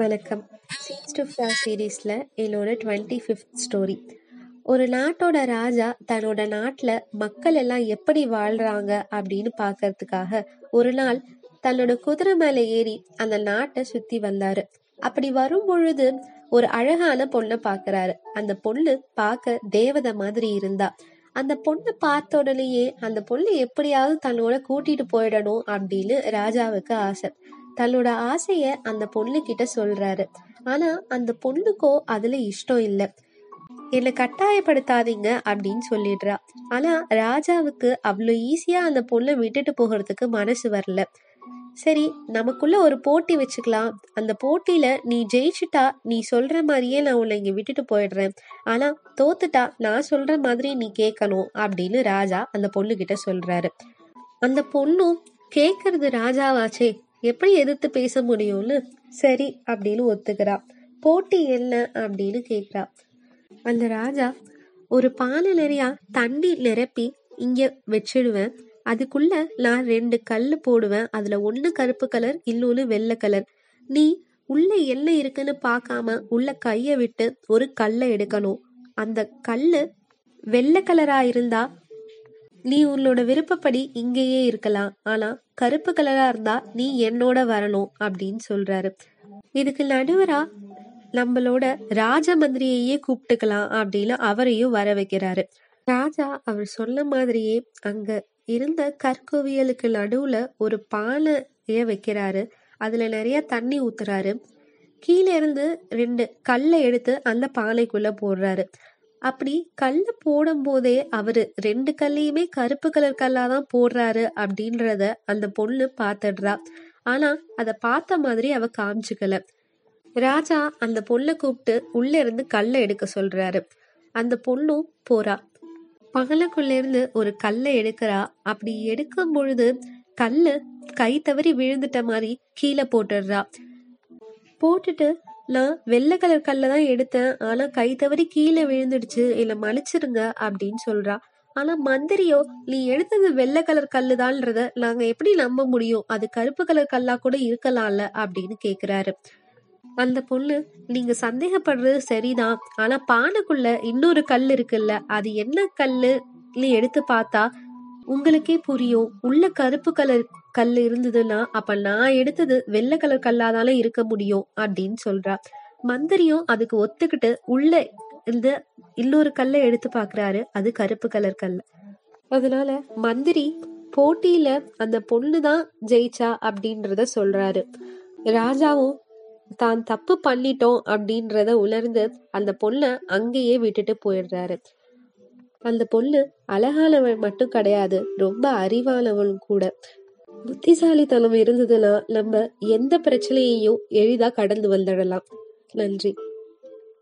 வணக்கம். Seeds to flower சீரீஸில் என்னோட டுவெண்ட்டி ஃபிஃப்த் ஸ்டோரி ஒரு நாட்டோட ராஜா தன்னோட நாட்டில் மக்கள் எல்லாம் எப்படி வாழ்கிறாங்க அப்படின்னு பார்க்கறதுக்காக ஒரு நாள் தன்னோட குதிரை மேலே ஏறி அந்த நாட்டை சுற்றி வந்தார். அப்படி வரும் பொழுது ஒரு அழகான பொண்ணை பார்க்கறாரு அந்த பொண்ணு பார்க்க தேவதை மாதிரி இருந்தா. அந்த பொண்ணை பார்த்த உடனேயே அந்த பொண்ணு எப்படியாவது தன்னோட கூட்டிட்டு போயிடணும் அப்படின்னு ராஜாவுக்கு ஆசை. தன்னோட ஆசைய அந்த பொண்ணு கிட்ட சொல்றாரு. ஆனா அந்த பொண்ணுக்கோ அதுல இஷ்டம் இல்லை. என்னை கட்டாயப்படுத்தாதீங்க அப்படின்னு சொல்லிடுறா. ஆனா ராஜாவுக்கு அவ்வளோ ஈஸியா அந்த பொண்ணை விட்டுட்டு போகிறதுக்கு மனசு வரல. சரி நமக்குள்ள ஒரு போட்டி வச்சுக்கலாம். அந்த போட்டியில நீ ஜெயிச்சுட்டா நீ சொல்ற மாதிரியே நான் உன்னை இங்க விட்டுட்டு போயிடுறேன். ஆனா தோத்துட்டா நான் சொல்ற மாதிரி நீ கேட்கணும் அப்படின்னு ராஜா அந்த பொண்ணு கிட்ட சொல்றாரு. அந்த பொண்ணும் கேட்கறது ராஜாவாச்சே எப்படி எதிர்த்து பேச முடியும்னு? சரி அப்படின்னு ஒத்துக்கிறா. போட்டி என்ன? அப்படின்னு கேட்குறா. அந்த ராஜா ஒரு பானை நிறையா தண்ணி நிரப்பி இங்கே வச்சிடுவேன். அதுக்குள்ள நான் ரெண்டு கல் போடுவேன். அதுல ஒன்று கருப்பு கலர் இன்னொன்னு வெள்ளை கலர் நீ உள்ள என்ன இருக்குன்னு பார்க்காம உள்ள கைய விட்டு ஒரு கல்லை எடுக்கணும். அந்த கல்லு வெள்ளை கலரா இருந்தா நீ உன்னோட விருப்பப்படி இங்கேயே இருக்கலாம். ஆனா கருப்பு கலரா இருந்தா நீ என்னோட வரணும் அப்படின்னு சொல்றாரு. இதுக்கு நடுவரா நம்மளோட ராஜ மந்திரியையே கூப்பிட்டுக்கலாம் அப்படின்னு அவரையும் வர வைக்கிறாரு. ராஜா அவர் சொன்ன மாதிரியே அங்க இருந்த கற்கோவியலுக்கு நடுவுல ஒரு பானைய வைக்கிறாரு. அதுல நிறைய தண்ணி ஊத்துறாரு. கீழே இருந்து ரெண்டு கல்லை எடுத்து அந்த பானைக்குள்ள போடுறாரு. அப்படி கல்ல போடும் போதே அவரு ரெண்டு கல்லையுமே கருப்பு கலர் கல்லா தான் போடுறாரு அப்படின்றத அந்த பொண்ணு பாத்துடுறா ஆனா அத பார்த்த மாதிரி அவ காமிச்சுக்கல. ராஜா அந்த பொண்ணை கூப்பிட்டு உள்ள இருந்து கல்லை எடுக்க சொல்றாரு. அந்த பொண்ணும் போறா. பகலுக்குள்ள இருந்து ஒரு கல்லை எடுக்கிறா. அப்படி எடுக்கும் பொழுது கல்லு கை தவறி விழுந்துட்ட மாதிரி கீழே போட்டுடுறா. போட்டுட்டு நான் வெள்ளை கலர் கல்ல தான் எடுத்தேன். ஆனா கை தவறி கீழே விழுந்துடுச்சு. இல்ல மன்னிச்சிருங்க அப்படின்னு சொல்றா. ஆனா மந்திரியோ நீ எடுத்தது வெள்ளை கலர் கல்லுதான்றத நாங்க எப்படி நம்ப முடியும்? அது கருப்பு கலர் கல்லா கூட இருக்கலாம்ல அப்படின்னு கேக்குறாரு. அந்த பொண்ணு நீங்க சந்தேகப்படுறது சரிதான். ஆனா பானைக்குள்ள இன்னொரு கல் இருக்குல்ல அது என்ன கல்லுன்னு எடுத்து பார்த்தா உங்களுக்கே புரியும். உள்ள கருப்பு கலர் கல் இருந்ததுன்னா அப்ப நான் எடுத்தது வெள்ளை கலர் கல்லாதால இருக்க முடியும் அப்படின்னு சொல்றா. மந்திரியும் அதுக்கு ஒத்துக்கிட்டு உள்ள இந்த இன்னொரு கல்லை எடுத்து பாக்குறாரு. அது கருப்பு கலர் கல் அதனால மந்திரி போட்டியில அந்த பொண்ணு தான் ஜெயிச்சா அப்படின்றத சொல்றாரு. ராஜாவும் தான் தப்பு பண்ணிட்டோம் அப்படின்றத உணர்ந்து அந்த பொண்ணை அங்கேயே விட்டுட்டு போயிடுறாரு. அந்த பொண்ணு அழகானவள் மட்டும் கிடையாது ரொம்ப அறிவானவளும் கூட. புத்திசாலித்தனம் இருந்ததுன்னா நம்ம எந்த பிரச்சனையையும் எளிதா கடந்து வந்துடலாம். நன்றி.